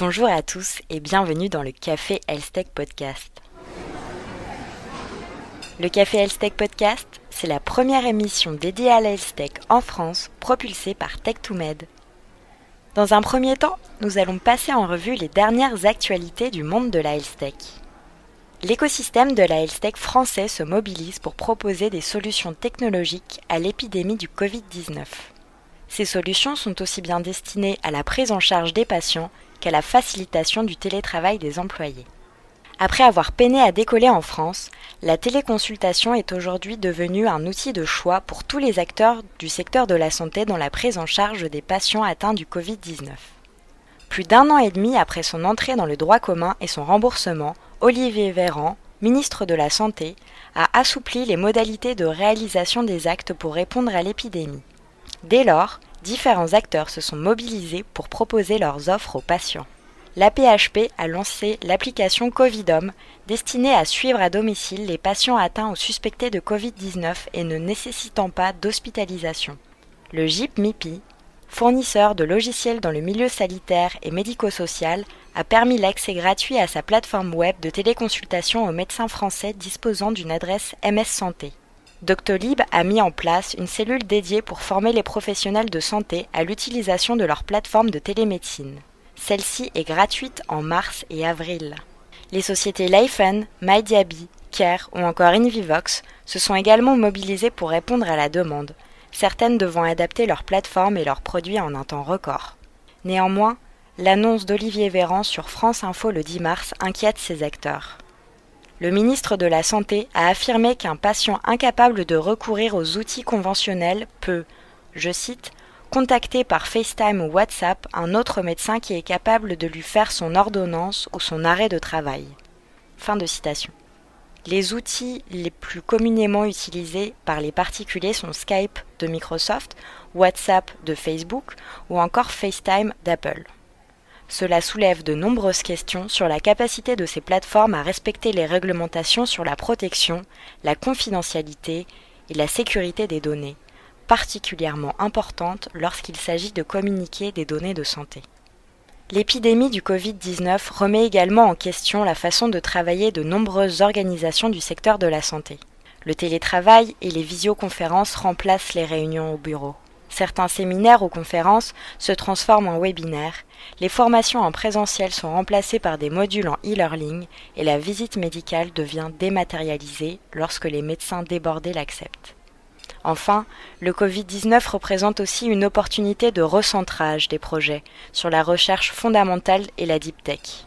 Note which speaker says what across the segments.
Speaker 1: Bonjour à tous et bienvenue dans le Café Health Podcast. Le Café Health Podcast, c'est la première émission dédiée à la en France, propulsée par Tech2Med. Dans un premier temps, nous allons passer en revue les dernières actualités du monde de la L'écosystème de la français se mobilise pour proposer des solutions technologiques à l'épidémie du Covid-19. Ces solutions sont aussi bien destinées à la prise en charge des patients qu'à la facilitation du télétravail des employés. Après avoir peiné à décoller en France, la téléconsultation est aujourd'hui devenue un outil de choix pour tous les acteurs du secteur de la santé dans la prise en charge des patients atteints du Covid-19. Plus d'un an et demi après son entrée dans le droit commun et son remboursement, Olivier Véran, ministre de la Santé, a assoupli les modalités de réalisation des actes pour répondre à l'épidémie. Dès lors, différents acteurs se sont mobilisés pour proposer leurs offres aux patients. L'APHP a lancé l'application Covidom, destinée à suivre à domicile les patients atteints ou suspectés de Covid-19 et ne nécessitant pas d'hospitalisation. Le GIP MIPI, fournisseur de logiciels dans le milieu sanitaire et médico-social, a permis l'accès gratuit à sa plateforme web de téléconsultation aux médecins français disposant d'une adresse MS Santé. Doctolib a mis en place une cellule dédiée pour former les professionnels de santé à l'utilisation de leur plateforme de télémédecine. Celle-ci est gratuite en mars et avril. Les sociétés Leifen, MyDiaby, Care ou encore Invivox se sont également mobilisées pour répondre à la demande, certaines devant adapter leur plateforme et leurs produits en un temps record. Néanmoins, l'annonce d'Olivier Véran sur France Info le 10 mars inquiète ses acteurs. Le ministre de la Santé a affirmé qu'un patient incapable de recourir aux outils conventionnels peut, je cite, contacter par FaceTime ou WhatsApp un autre médecin qui est capable de lui faire son ordonnance ou son arrêt de travail. Fin de citation. Les outils les plus communément utilisés par les particuliers sont Skype de Microsoft, WhatsApp de Facebook ou encore FaceTime d'Apple. Cela soulève de nombreuses questions sur la capacité de ces plateformes à respecter les réglementations sur la protection, la confidentialité et la sécurité des données, particulièrement importantes lorsqu'il s'agit de communiquer des données de santé. L'épidémie du Covid-19 remet également en question la façon de travailler de nombreuses organisations du secteur de la santé. Le télétravail et les visioconférences remplacent les réunions au bureau. Certains séminaires ou conférences se transforment en webinaires, les formations en présentiel sont remplacées par des modules en e-learning et la visite médicale devient dématérialisée lorsque les médecins débordés l'acceptent. Enfin, le Covid-19 représente aussi une opportunité de recentrage des projets sur la recherche fondamentale et la deep tech.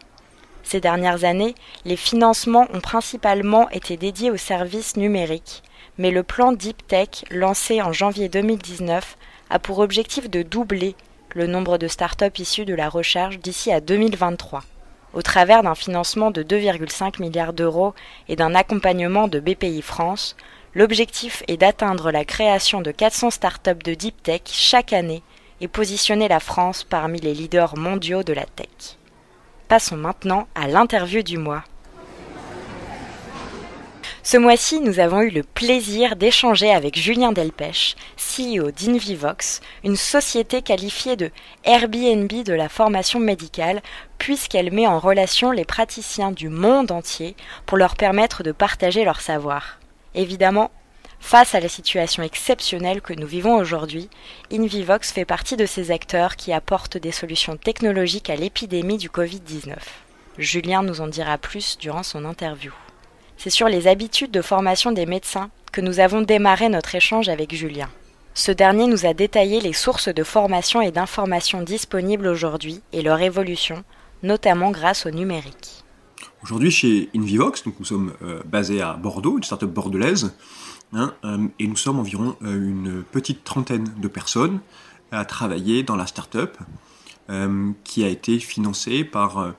Speaker 1: Ces dernières années, les financements ont principalement été dédiés aux services numériques, mais le plan Deep Tech, lancé en janvier 2019, a pour objectif de doubler le nombre de start-up issues de la recherche d'ici à 2023. Au travers d'un financement de 2,5 milliards d'euros et d'un accompagnement de BPI France, l'objectif est d'atteindre la création de 400 start-up de deep tech chaque année et positionner la France parmi les leaders mondiaux de la tech. Passons maintenant à l'interview du mois. Ce mois-ci, nous avons eu le plaisir d'échanger avec Julien Delpech, CEO d'Invivox, une société qualifiée de Airbnb de la formation médicale, puisqu'elle met en relation les praticiens du monde entier pour leur permettre de partager leur savoir. Évidemment, face à la situation exceptionnelle que nous vivons aujourd'hui, Invivox fait partie de ces acteurs qui apportent des solutions technologiques à l'épidémie du Covid-19. Julien nous en dira plus durant son interview. C'est sur les habitudes de formation des médecins que nous avons démarré notre échange avec Julien. Ce dernier nous a détaillé les sources de formation et d'information disponibles aujourd'hui et leur évolution, notamment grâce au numérique.
Speaker 2: Aujourd'hui, chez Invivox, nous sommes euh, basés à Bordeaux, une start-up bordelaise, hein, euh, et nous sommes environ euh, une petite trentaine de personnes à travailler dans la start-up qui a été financée par,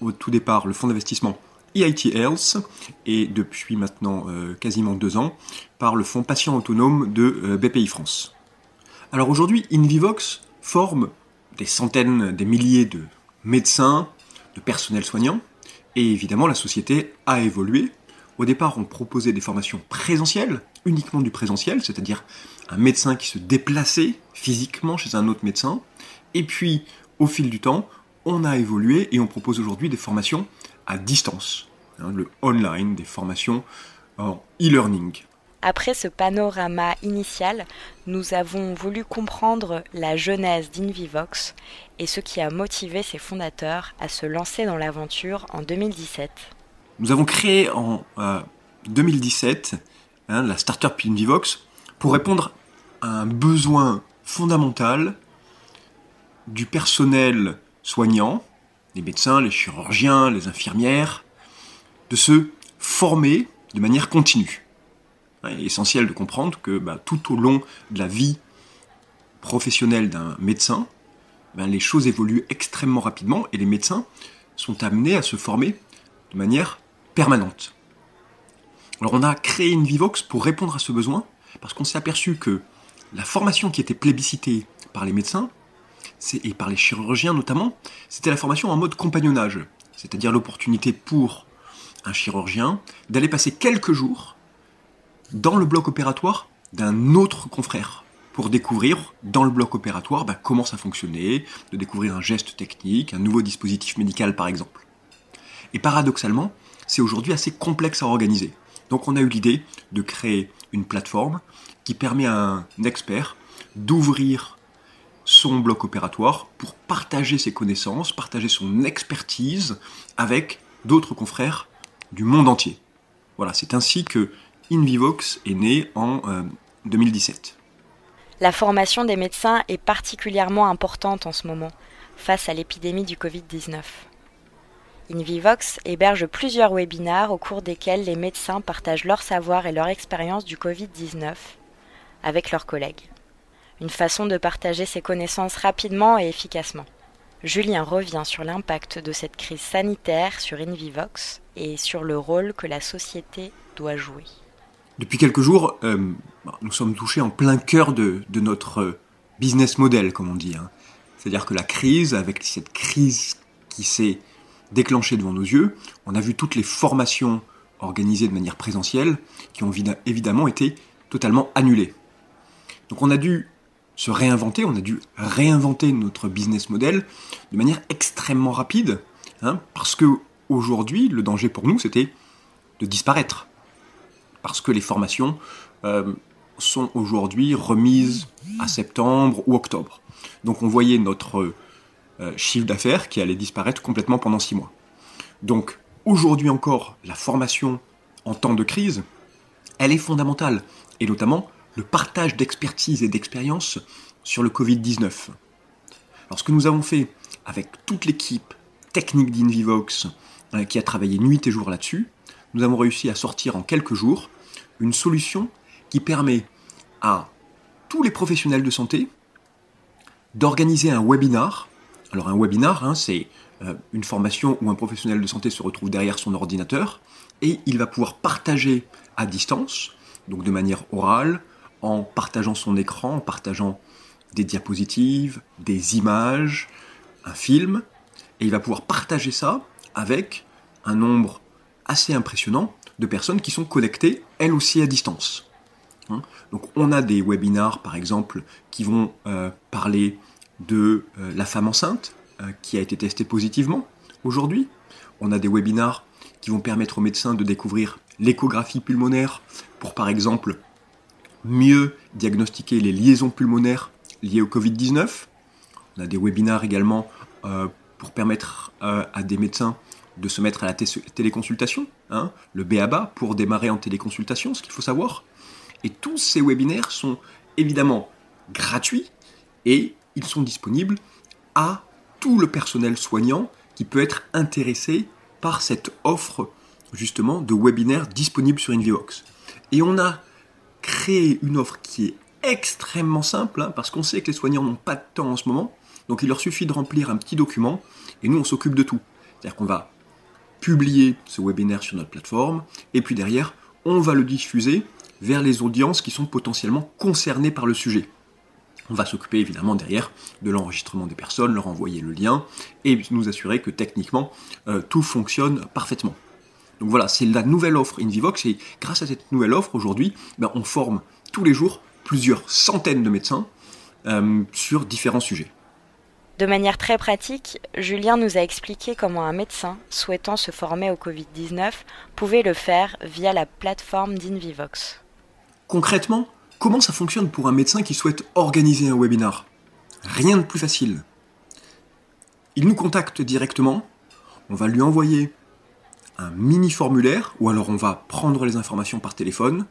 Speaker 2: au tout départ, le fonds d'investissement EIT Health et depuis maintenant euh, quasiment deux ans par le fonds patient autonome de euh, BPI France. Alors aujourd'hui, Invivox forme des centaines, des milliers de médecins, de personnel soignant et évidemment la société a évolué. Au départ, on proposait des formations présentielles, uniquement du présentiel, c'est-à-dire un médecin qui se déplaçait physiquement chez un autre médecin. Et puis, au fil du temps, on a évolué et on propose aujourd'hui des formations à distance, hein, le online, des formations en e-learning.
Speaker 1: Après ce panorama initial, nous avons voulu comprendre la genèse d'Invivox et ce qui a motivé ses fondateurs à se lancer dans l'aventure en 2017.
Speaker 2: Nous avons créé en 2017 euh, hein, la startup Invivox pour répondre à un besoin fondamental du personnel soignant, les médecins, les chirurgiens, les infirmières, de se former de manière continue. Il est essentiel de comprendre que bah, tout au long de la vie professionnelle d'un médecin, ben, les choses évoluent extrêmement rapidement et les médecins sont amenés à se former de manière permanente. Alors on a créé une Vivox pour répondre à ce besoin, parce qu'on s'est aperçu que la formation qui était plébiscitée par les médecins, et par les chirurgiens notamment, c'était la formation en mode compagnonnage, c'est-à-dire l'opportunité pour un chirurgien d'aller passer quelques jours dans le bloc opératoire d'un autre confrère pour découvrir dans le bloc opératoire bah, comment ça fonctionnait, de découvrir un geste technique, un nouveau dispositif médical par exemple. Et paradoxalement, c'est aujourd'hui assez complexe à organiser. Donc on a eu l'idée de créer une plateforme qui permet à un expert d'ouvrir son bloc opératoire pour partager ses connaissances, partager son expertise avec d'autres confrères du monde entier. Voilà, c'est ainsi que InVivox est né en 2017. Euh,
Speaker 1: la formation des médecins est particulièrement importante en ce moment, face à l'épidémie du Covid-19. InVivox héberge plusieurs webinaires au cours desquels les médecins partagent leur savoir et leur expérience du Covid-19 avec leurs collègues. Une façon de partager ses connaissances rapidement et efficacement. Julien revient sur l'impact de cette crise sanitaire sur InVivox et sur le rôle que la société doit jouer.
Speaker 2: Depuis quelques jours, euh, nous sommes touchés en plein cœur de, notre business model, comme on dit. Hein. C'est-à-dire que la crise, avec cette crise qui s'est déclenchée devant nos yeux, on a vu toutes les formations organisées de manière présentielle qui ont évidemment été totalement annulées. Donc on a dû se réinventer, on a dû réinventer notre business model de manière extrêmement rapide, hein, parce que aujourd'hui, le danger pour nous, c'était de disparaître parce que les formations euh, sont aujourd'hui remises à septembre ou octobre. Donc on voyait notre euh, chiffre d'affaires qui allait disparaître complètement pendant six mois. Donc aujourd'hui encore, la formation en temps de crise, elle est fondamentale, et notamment le partage d'expertise et d'expérience sur le Covid-19. Alors ce que nous avons fait avec toute l'équipe technique d'Invivox, euh, qui a travaillé nuit et jour là-dessus, nous avons réussi à sortir en quelques jours une solution qui permet à tous les professionnels de santé d'organiser un webinar. Alors un webinar, hein, c'est euh, une formation où un professionnel de santé se retrouve derrière son ordinateur et il va pouvoir partager à distance, donc de manière orale, en partageant son écran, en partageant des diapositives, des images, un film, et il va pouvoir partager ça avec un nombre assez impressionnant de personnes qui sont connectées, elles aussi à distance. Hein. Donc on a des webinars, par exemple, qui vont euh, parler de euh, la femme enceinte euh, qui a été testée positivement aujourd'hui. On a des webinars qui vont permettre aux médecins de découvrir l'échographie pulmonaire pour, par exemple, mieux diagnostiquer les liaisons pulmonaires liées au Covid-19. On a des webinars également pour permettre à des médecins de se mettre à la téléconsultation, hein, le BABA, pour démarrer en téléconsultation, ce qu'il faut savoir. Et tous ces webinaires sont évidemment gratuits et ils sont disponibles à tout le personnel soignant qui peut être intéressé par cette offre justement de webinaires disponibles sur InVivox. Et on a créé une offre qui est extrêmement simple, hein, parce qu'on sait que les soignants n'ont pas de temps en ce moment, donc il leur suffit de remplir un petit document, et nous on s'occupe de tout. C'est-à-dire qu'on va publier ce webinaire sur notre plateforme, et puis derrière, on va le diffuser vers les audiences qui sont potentiellement concernées par le sujet. On va s'occuper évidemment derrière de l'enregistrement des personnes, leur envoyer le lien et nous assurer que techniquement euh, tout fonctionne parfaitement. Donc voilà, c'est la nouvelle offre InVivox et grâce à cette nouvelle offre aujourd'hui, ben, on forme tous les jours plusieurs centaines de médecins euh, sur différents sujets.
Speaker 1: De manière très pratique, Julien nous a expliqué comment un médecin souhaitant se former au Covid-19 pouvait le faire via la plateforme d'Invivox.
Speaker 2: Concrètement, comment ça fonctionne pour un médecin qui souhaite organiser un webinar? Rien de plus facile. Il nous contacte directement, on va lui envoyer mini formulaire, ou alors on va prendre les informations par téléphone,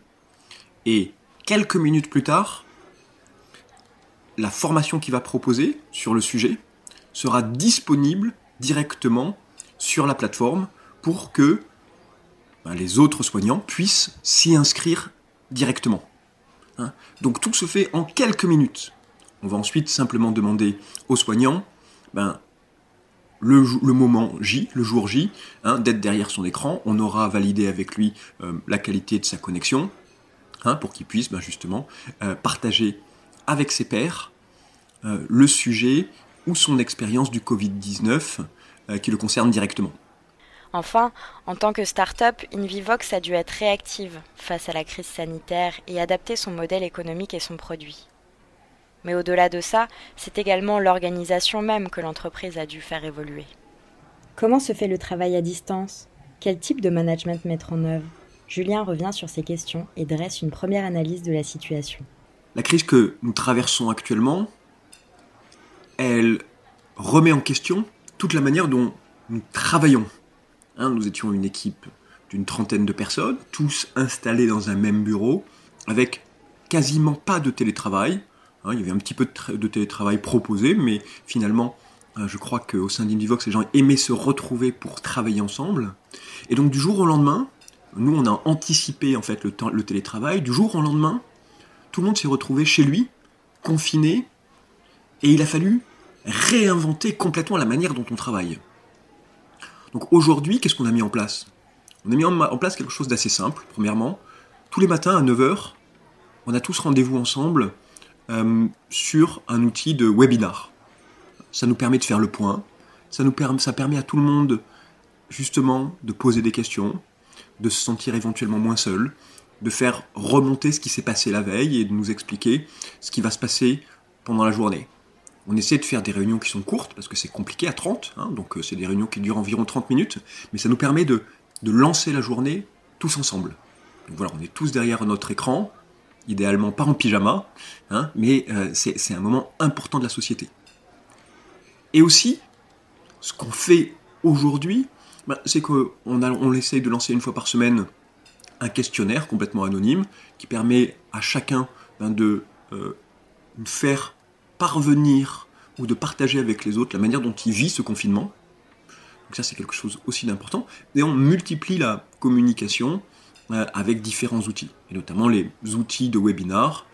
Speaker 2: et quelques minutes plus tard, la formation qu'il va proposer sur le sujet sera disponible directement sur la plateforme pour que ben, les autres soignants puissent s'y inscrire directement. Hein. Donc tout se fait en quelques minutes. On va ensuite simplement demander aux soignants ben, le, moment J, le jour J, hein, d'être derrière son écran. On aura validé avec lui euh, la qualité de sa connexion hein, pour qu'il puisse ben, justement euh, partager avec ses pairs euh, le sujet ou son expérience du Covid-19 euh, qui le concerne directement.
Speaker 1: Enfin, en tant que start-up, Invivox a dû être réactive face à la crise sanitaire et adapter son modèle économique et son produit. Mais au-delà de ça, c'est également l'organisation même que l'entreprise a dû faire évoluer. Comment se fait le travail à distance? Quel type de management mettre en œuvre? Julien revient sur ces questions et dresse une première analyse de la situation.
Speaker 2: La crise que nous traversons actuellement elle remet en question toute la manière dont nous travaillons. Hein, nous étions une équipe d'une trentaine de personnes, tous installés dans un même bureau, avec quasiment pas de télétravail. Hein, il y avait un petit peu de, télétravail proposé, mais finalement, euh, je crois qu'au sein d'Indivox, les gens aimaient se retrouver pour travailler ensemble. Et donc du jour au lendemain, nous on a anticipé en fait le, le télétravail. Du jour au lendemain, tout le monde s'est retrouvé chez lui, confiné, et il a fallu réinventer complètement la manière dont on travaille. Donc aujourd'hui, qu'est-ce qu'on a mis en place? On a mis en place quelque chose d'assez simple, premièrement. Tous les matins à 9h, on a tous rendez-vous ensemble sur un outil de webinar. Ça nous permet de faire le point, ça, nous permet, à tout le monde justement de poser des questions, de se sentir éventuellement moins seul, de faire remonter ce qui s'est passé la veille et de nous expliquer ce qui va se passer pendant la journée. On essaie de faire des réunions qui sont courtes, parce que c'est compliqué à 30, hein, donc euh, c'est des réunions qui durent environ 30 minutes, mais ça nous permet de, lancer la journée tous ensemble. Donc voilà, on est tous derrière notre écran, idéalement pas en pyjama, hein, mais euh, c'est un moment important de la société. Et aussi, ce qu'on fait aujourd'hui, bah, c'est qu'on on essaye de lancer une fois par semaine un questionnaire complètement anonyme qui permet à chacun ben, de euh, faire parvenir ou de partager avec les autres la manière dont il vit ce confinement. Donc ça c'est quelque chose aussi d'important. Et on multiplie la communication avec différents outils, et notamment les outils de webinar.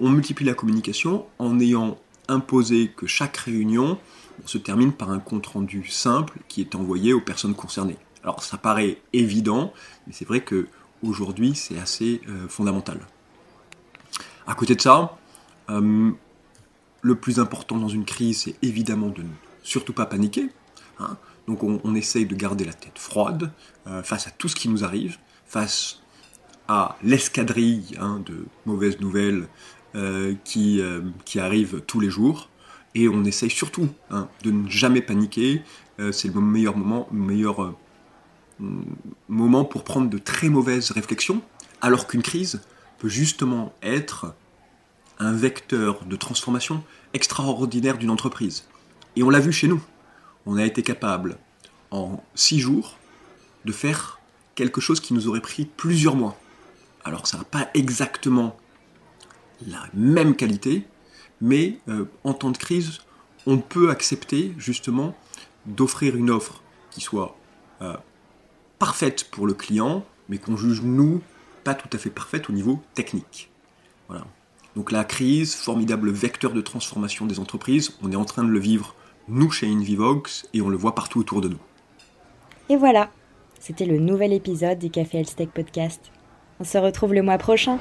Speaker 2: On multiplie la communication en ayant imposé que chaque réunion se termine par un compte-rendu simple qui est envoyé aux personnes concernées. Alors ça paraît évident, mais c'est vrai que aujourd'hui c'est assez euh, fondamental. À côté de ça, euh, le plus important dans une crise, c'est évidemment de ne surtout pas paniquer. Hein. Donc on, essaye de garder la tête froide euh, face à tout ce qui nous arrive, face à l'escadrille hein, de mauvaises nouvelles euh, qui, euh, qui arrivent tous les jours. Et on essaye surtout hein, de ne jamais paniquer. c'est le meilleur moment, meilleur moment pour prendre de très mauvaises réflexions, alors qu'une crise peut justement être un vecteur de transformation extraordinaire d'une entreprise. Et on l'a vu chez nous. On a été capable, en six jours, de faire quelque chose qui nous aurait pris plusieurs mois. Alors ça n'a pas exactement la même qualité, mais euh, en temps de crise, on peut accepter justement d'offrir une offre qui soit euh, parfaite pour le client, mais qu'on juge nous pas tout à fait parfaite au niveau technique. Voilà. Donc la crise, formidable vecteur de transformation des entreprises, on est en train de le vivre nous chez Invivox et on le voit partout autour de nous.
Speaker 1: Et voilà, c'était le nouvel épisode du Café Health Podcast. On se retrouve le mois prochain.